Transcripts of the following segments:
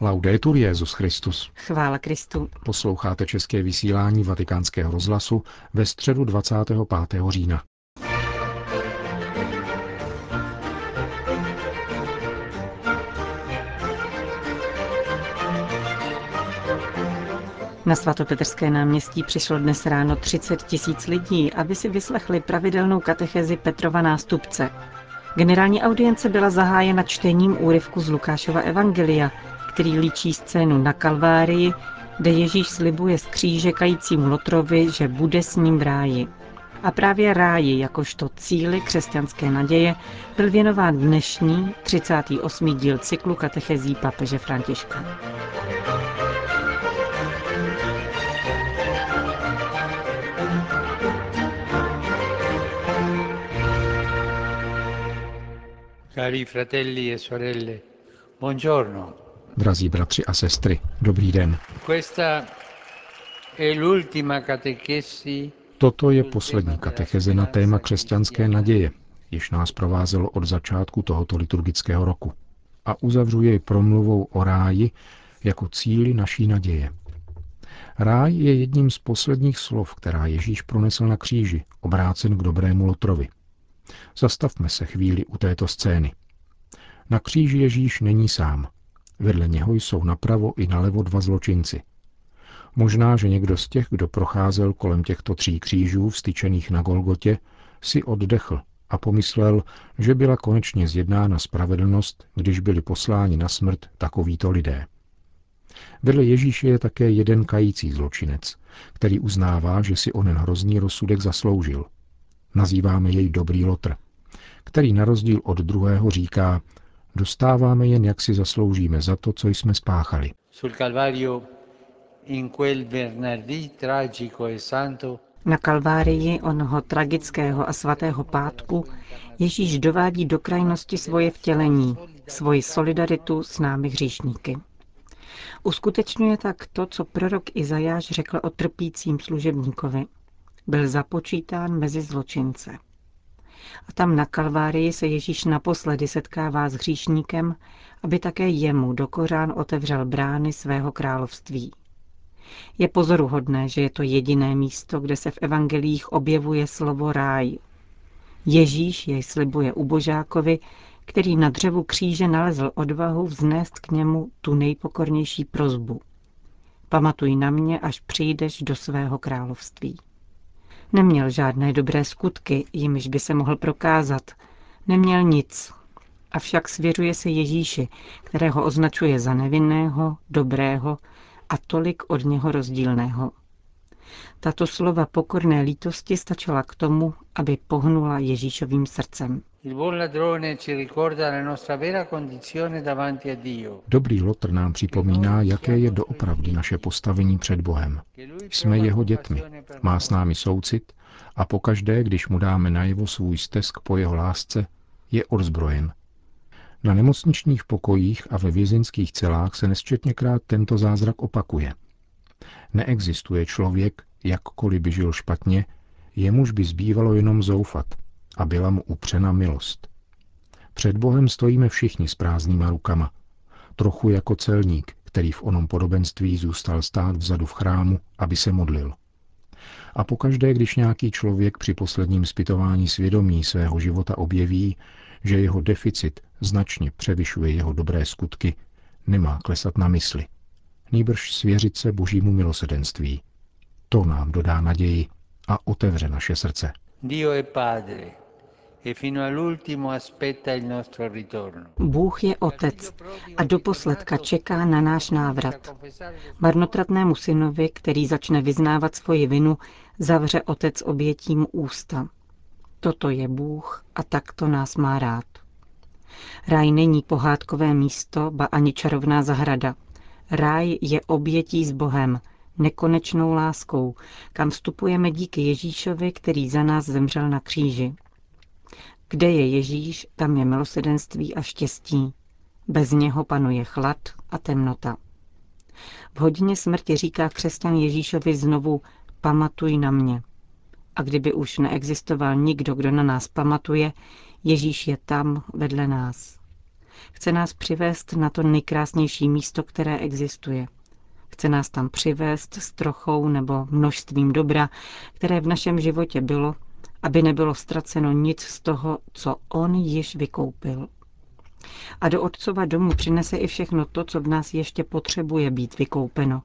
Laudetur Jezus Christus. Chvála Kristu. Posloucháte české vysílání Vatikánského rozhlasu ve středu 25. října. Na svatopetrské náměstí přišlo dnes ráno 30 tisíc lidí, aby si vyslechli pravidelnou katechezi Petrova nástupce. Generální audience byla zahájena čtením úryvku z Lukášova evangelia, který líčí scénu na Kalvárii, kde Ježíš slibuje z kříže kajícímu Lotrovi, že bude s ním v ráji. A právě ráji, jakožto cíly křesťanské naděje, byl věnován dnešní 38. díl cyklu katechezí papeže Františka. Cari fratelli e sorelle, buongiorno. Drazí bratři a sestry, dobrý den. Toto je poslední katecheze na téma křesťanské naděje, jež nás provázelo od začátku tohoto liturgického roku. A uzavřu jej promluvou o ráji jako cíli naší naděje. Ráj je jedním z posledních slov, která Ježíš pronesl na kříži, obrácen k dobrému Lotrovi. Zastavme se chvíli u této scény. Na kříži Ježíš není sám. Vedle něho jsou napravo i nalevo dva zločinci. Možná, že někdo z těch, kdo procházel kolem těchto tří křížů vstyčených na Golgotě, si oddechl a pomyslel, že byla konečně zjednána spravedlnost, když byli posláni na smrt takovýto lidé. Vedle Ježíše je také jeden kající zločinec, který uznává, že si onen hrozný rozsudek zasloužil. Nazýváme jej dobrý lotr, který na rozdíl od druhého říká, Dostáváme jen, jak si zasloužíme za to, co jsme spáchali. E Na Kalvárii onoho tragického a svatého pátku Ježíš dovádí do krajnosti svoje vtělení, svoji solidaritu s námi hříšníky. Uskutečňuje tak to, co prorok Izajáš řekl o trpícím služebníkovi. Byl započítán mezi zločince. A tam na Kalvárii se Ježíš naposledy setkává s hříšníkem, aby také jemu do kořán otevřel brány svého království. Je pozoruhodné, že je to jediné místo, kde se v evangelích objevuje slovo ráj. Ježíš jej slibuje ubožákovi, který na dřevu kříže nalezl odvahu vznést k němu tu nejpokornější prozbu. Pamatuj na mě, až přijdeš do svého království. Neměl žádné dobré skutky, jimiž by se mohl prokázat. Neměl nic. Avšak svěřuje se Ježíši, kterého označuje za nevinného, dobrého a tolik od něho rozdílného. Tato slova pokorné lítosti stačila k tomu, aby pohnula Ježíšovým srdcem. Dobrý lotr nám připomíná, jaké je doopravdy naše postavení před Bohem. Jsme jeho dětmi, má s námi soucit a pokaždé, když mu dáme najevo svůj stesk po jeho lásce, je odzbrojen. Na nemocničních pokojích a ve vězeňských celách se nesčetněkrát tento zázrak opakuje. Neexistuje člověk, jakkoliv by žil špatně, jemuž by zbývalo jenom zoufat a byla mu upřena milost. Před Bohem stojíme všichni s prázdnýma rukama, trochu jako celník, který v onom podobenství zůstal stát vzadu v chrámu, aby se modlil. A pokaždé, když nějaký člověk při posledním zpytování svědomí svého života objeví, že jeho deficit značně převyšuje jeho dobré skutky, nemá klesat na mysli. Nýbrž svěřit se božímu milosedenství. To nám dodá naději a otevře naše srdce. Dio je padre, e Bůh je otec a doposledka čeká na náš návrat. Marnotratnému synovi, který začne vyznávat svoji vinu, zavře otec obětím ústa. Toto je Bůh a takto nás má rád. Ráj není pohádkové místo, ba ani čarovná zahrada. Ráj je obětí s Bohem, nekonečnou láskou, kam vstupujeme díky Ježíšovi, který za nás zemřel na kříži. Kde je Ježíš, tam je milosedenství a štěstí. Bez něho panuje chlad a temnota. V hodině smrti říká křesťan Ježíšovi znovu pamatuj na mě. A kdyby už neexistoval nikdo, kdo na nás pamatuje, Ježíš je tam vedle nás. Chce nás přivést na to nejkrásnější místo, které existuje. Chce nás tam přivést s trochou nebo množstvím dobra, které v našem životě bylo, aby nebylo ztraceno nic z toho, co on již vykoupil. A do otcova domu přinese i všechno to, co v nás ještě potřebuje být vykoupeno.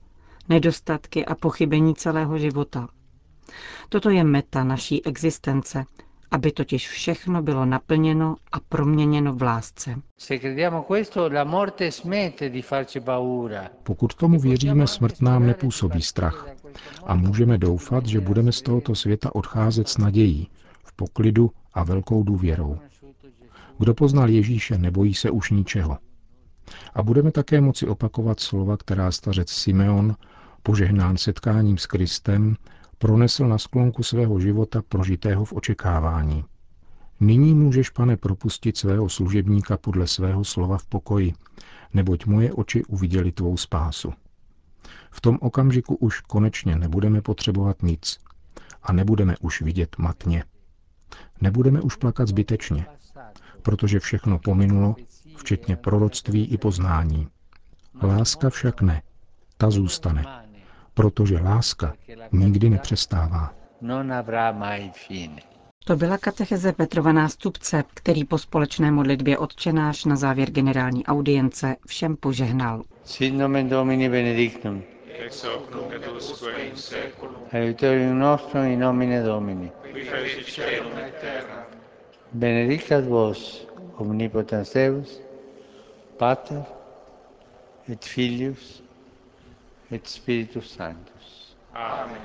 Nedostatky a pochybení celého života. Toto je meta naší existence, aby totiž všechno bylo naplněno a proměněno v lásce. Pokud tomu věříme, smrt nám nepůsobí strach a můžeme doufat, že budeme z tohoto světa odcházet s nadějí, v poklidu a velkou důvěrou. Kdo poznal Ježíše, nebojí se už ničeho. A budeme také moci opakovat slova, která stařec Simeon, požehnán setkáním s Kristem, pronesl na sklonku svého života prožitého v očekávání. Nyní můžeš, pane, propustit svého služebníka podle svého slova v pokoji, neboť moje oči uviděli tvou spásu. V tom okamžiku už konečně nebudeme potřebovat nic a nebudeme už vidět matně. Nebudeme už plakat zbytečně, protože všechno pominulo, včetně proroctví i poznání. Láska však ne, ta zůstane, protože láska nikdy nepřestává. To byla katecheze Petrova nástupce, který po společné modlitbě odčenáš na závěr generální audience všem požehnal. Sit nomen Domini benedictum. ex hoc nunc et usque in seculum, Aiutorium nostrum in nomine Domini. qui fecit caelum et terra. Benedicat vos, omnipotens Deus, Pater, et Filius, et Spiritus Sanctus. Amen.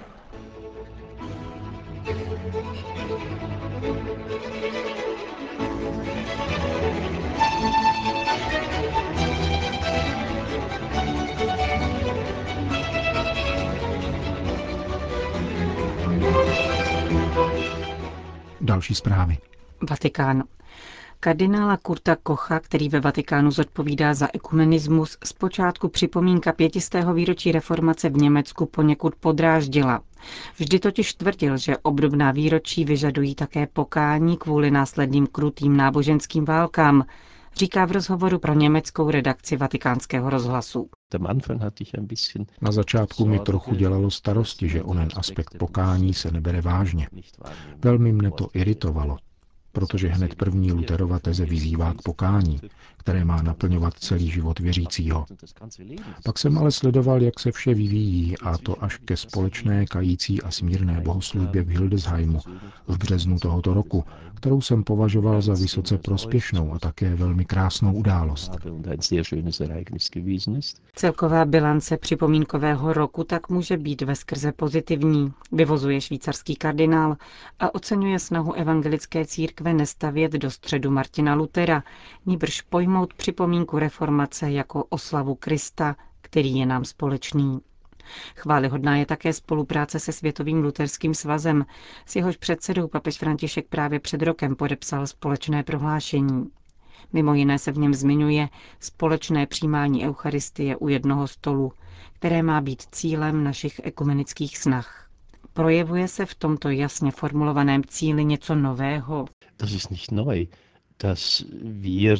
Další zprávy. Vatikán. Kardinála Kurta Kocha, který ve Vatikánu zodpovídá za ekumenismus, zpočátku připomínka pětistého výročí reformace v Německu poněkud podráždila. Vždy totiž tvrdil, že obdobná výročí vyžadují také pokání kvůli následným krutým náboženským válkám, říká v rozhovoru pro německou redakci vatikánského rozhlasu. Na začátku mi trochu dělalo starosti, že onen aspekt pokání se nebere vážně. Velmi mne to iritovalo, protože hned první Luterova teze vyzývá k pokání, které má naplňovat celý život věřícího. Pak jsem ale sledoval, jak se vše vyvíjí a to až ke společné kající a smírné bohoslužbě v Hildesheimu v březnu tohoto roku, kterou jsem považoval za vysoce prospěšnou a také velmi krásnou událost. Celková bilance připomínkového roku tak může být ve skrze pozitivní, vyvozuje švýcarský kardinál a oceňuje snahu evangelické církve nestavět do středu Martina Lutera, níbrž pojmout připomínku reformace jako oslavu Krista, který je nám společný. Chválihodná je také spolupráce se Světovým luterským svazem, s jehož předsedou papež František právě před rokem podepsal společné prohlášení. Mimo jiné se v něm zmiňuje společné přijímání Eucharistie u jednoho stolu, které má být cílem našich ekumenických snah. Projevuje se v tomto jasně formulovaném cíli něco nového? Nicht neu, dass wir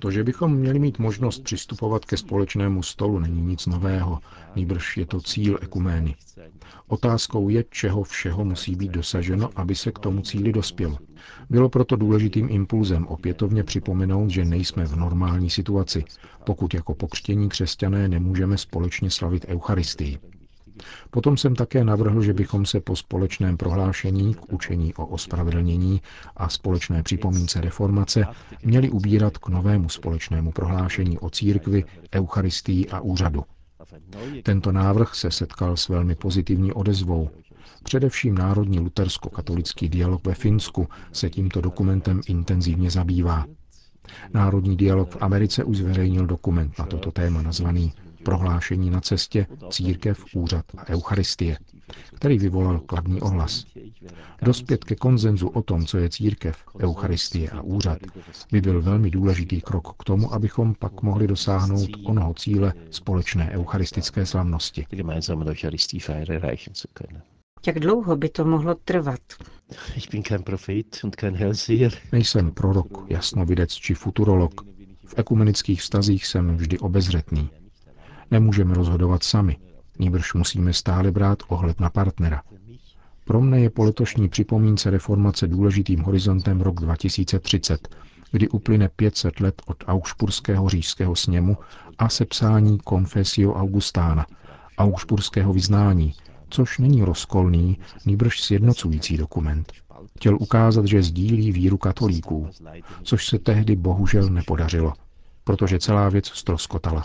To, že bychom měli mít možnost přistupovat ke společnému stolu, není nic nového, nýbrž je to cíl ekumény. Otázkou je, čeho všeho musí být dosaženo, aby se k tomu cíli dospělo. Bylo proto důležitým impulzem opětovně připomenout, že nejsme v normální situaci, pokud jako pokřtění křesťané nemůžeme společně slavit Eucharistii. Potom jsem také navrhl, že bychom se po společném prohlášení k učení o ospravedlnění a společné připomínce reformace měli ubírat k novému společnému prohlášení o církvi, Eucharistii a úřadu. Tento návrh se setkal s velmi pozitivní odezvou. Především Národní lutersko-katolický dialog ve Finsku se tímto dokumentem intenzivně zabývá. Národní dialog v Americe už zveřejnil dokument na toto téma nazvaný Prohlášení na cestě, církev, úřad a Eucharistie, který vyvolal kladný ohlas. Dospět ke konzenzu o tom, co je církev, Eucharistie a úřad, by byl velmi důležitý krok k tomu, abychom pak mohli dosáhnout onoho cíle společné eucharistické slavnosti. Jak dlouho by to mohlo trvat? Nejsem prorok, jasnovidec či futurolog. V ekumenických vztazích jsem vždy obezřetný. Nemůžeme rozhodovat sami, níbrž musíme stále brát ohled na partnera. Pro mne je po letošní připomínce reformace důležitým horizontem rok 2030, kdy uplyne 500 let od Augsburského říšského sněmu a sepsání Confessio Augustána, Augsburského vyznání, což není rozkolný, nýbrž sjednocující dokument. Chtěl ukázat, že sdílí víru katolíků, což se tehdy bohužel nepodařilo – protože celá věc stroskotala.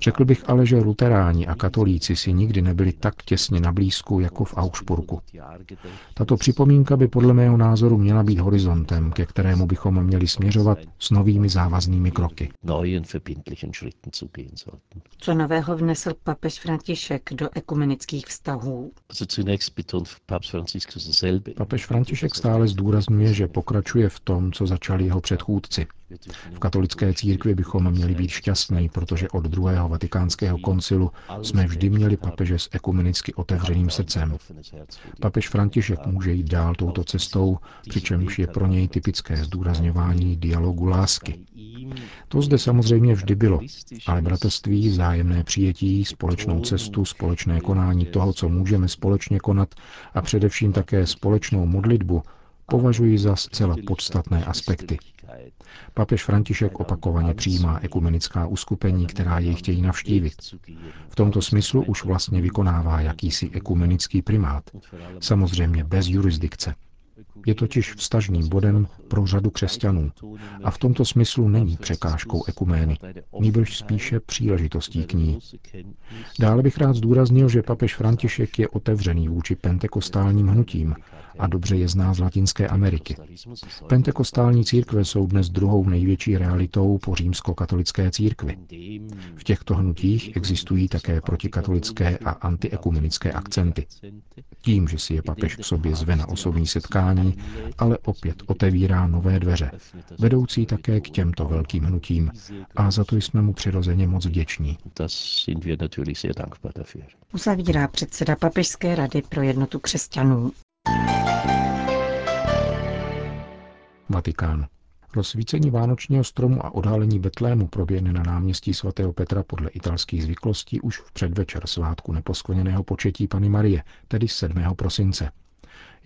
Řekl bych ale, že luteráni a katolíci si nikdy nebyli tak těsně na blízku jako v Augsburgu. Tato připomínka by podle mého názoru měla být horizontem, ke kterému bychom měli směřovat s novými závaznými kroky. Co nového vnesl papež František do ekumenických vztahů? Papež František stále zdůrazňuje, že pokračuje v tom, co začali jeho předchůdci – v katolické církvi bychom měli být šťastní, protože od druhého vatikánského koncilu jsme vždy měli papeže s ekumenicky otevřeným srdcem. Papež František může jít dál touto cestou, přičemž je pro něj typické zdůrazňování dialogu lásky. To zde samozřejmě vždy bylo, ale bratrství, vzájemné přijetí, společnou cestu, společné konání toho, co můžeme společně konat a především také společnou modlitbu považuji za zcela podstatné aspekty. Papež František opakovaně přijímá ekumenická uskupení, která jej chtějí navštívit. V tomto smyslu už vlastně vykonává jakýsi ekumenický primát, samozřejmě bez jurisdikce. Je totiž vztažným bodem pro řadu křesťanů a v tomto smyslu není překážkou ekumény, nýbrž spíše příležitostí k ní. Dále bych rád zdůraznil, že papež František je otevřený vůči pentekostálním hnutím a dobře je zná z Latinské Ameriky. Pentekostální církve jsou dnes druhou největší realitou po římskokatolické církvi. V těchto hnutích existují také protikatolické a antiekumenické akcenty. Tím, že si je papež k sobě zve na osobní setkání, ale opět otevírá nové dveře, vedoucí také k těmto velkým hnutím a za to jsme mu přirozeně moc vděční. Uzavírá předseda Papežské rady pro jednotu křesťanů. Vatikán. Rozsvícení vánočního stromu a odhalení Betlému proběhne na náměstí svatého Petra podle italských zvyklostí už v předvečer svátku neposkvrněného početí Pany Marie, tedy 7. prosince.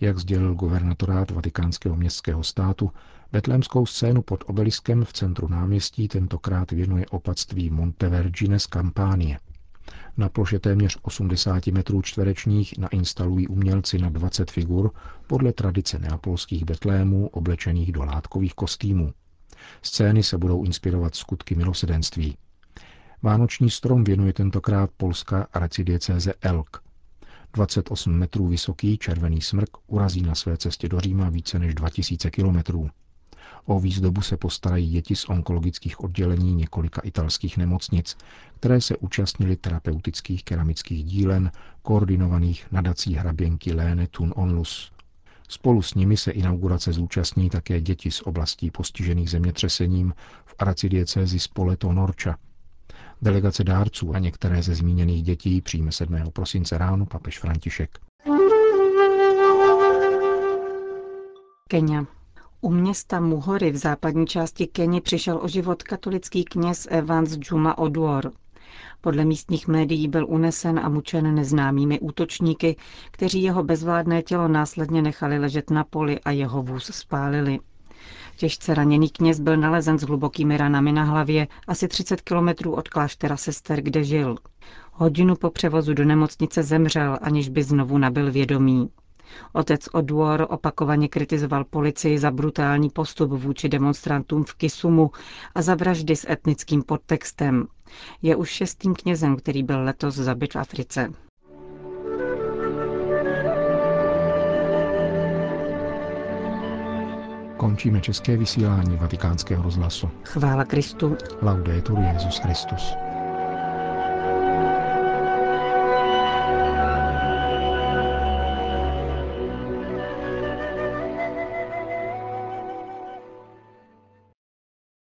Jak sdělil guvernatorát vatikánského městského státu, betlémskou scénu pod obeliskem v centru náměstí tentokrát věnuje opatství Montevergine z Kampánie. Na ploše téměř 80 metrů čtverečních nainstalují umělci na 20 figur podle tradice neapolských betlémů oblečených do látkových kostýmů. Scény se budou inspirovat skutky milosedenství. Vánoční strom věnuje tentokrát polská arcidiecéze Elk. 28 metrů vysoký červený smrk urazí na své cestě do Říma více než 2000 kilometrů. O výzdobu se postarají děti z onkologických oddělení několika italských nemocnic, které se účastnili terapeutických keramických dílen koordinovaných nadací hraběnky Léne Thun Onlus. Spolu s nimi se inaugurace zúčastní také děti z oblastí postižených zemětřesením v arcidiecézi Spoleto Norča. Delegace dárců a některé ze zmíněných dětí přijme 7. prosince ráno papež František. Kenya. U města Muhory v západní části Keni přišel o život katolický kněz Evans Juma Oduor. Podle místních médií byl unesen a mučen neznámými útočníky, kteří jeho bezvládné tělo následně nechali ležet na poli a jeho vůz spálili. Těžce raněný kněz byl nalezen s hlubokými ranami na hlavě asi 30 kilometrů od kláštera sester, kde žil. Hodinu po převozu do nemocnice zemřel, aniž by znovu nabil vědomí. Otec Oduor opakovaně kritizoval policii za brutální postup vůči demonstrantům v Kisumu a za vraždy s etnickým podtextem. Je už šestým knězem, který byl letos zabit v Africe. Končíme české vysílání vatikánského rozhlasu. Chvála Kristu. Laudetur Jezus Christus.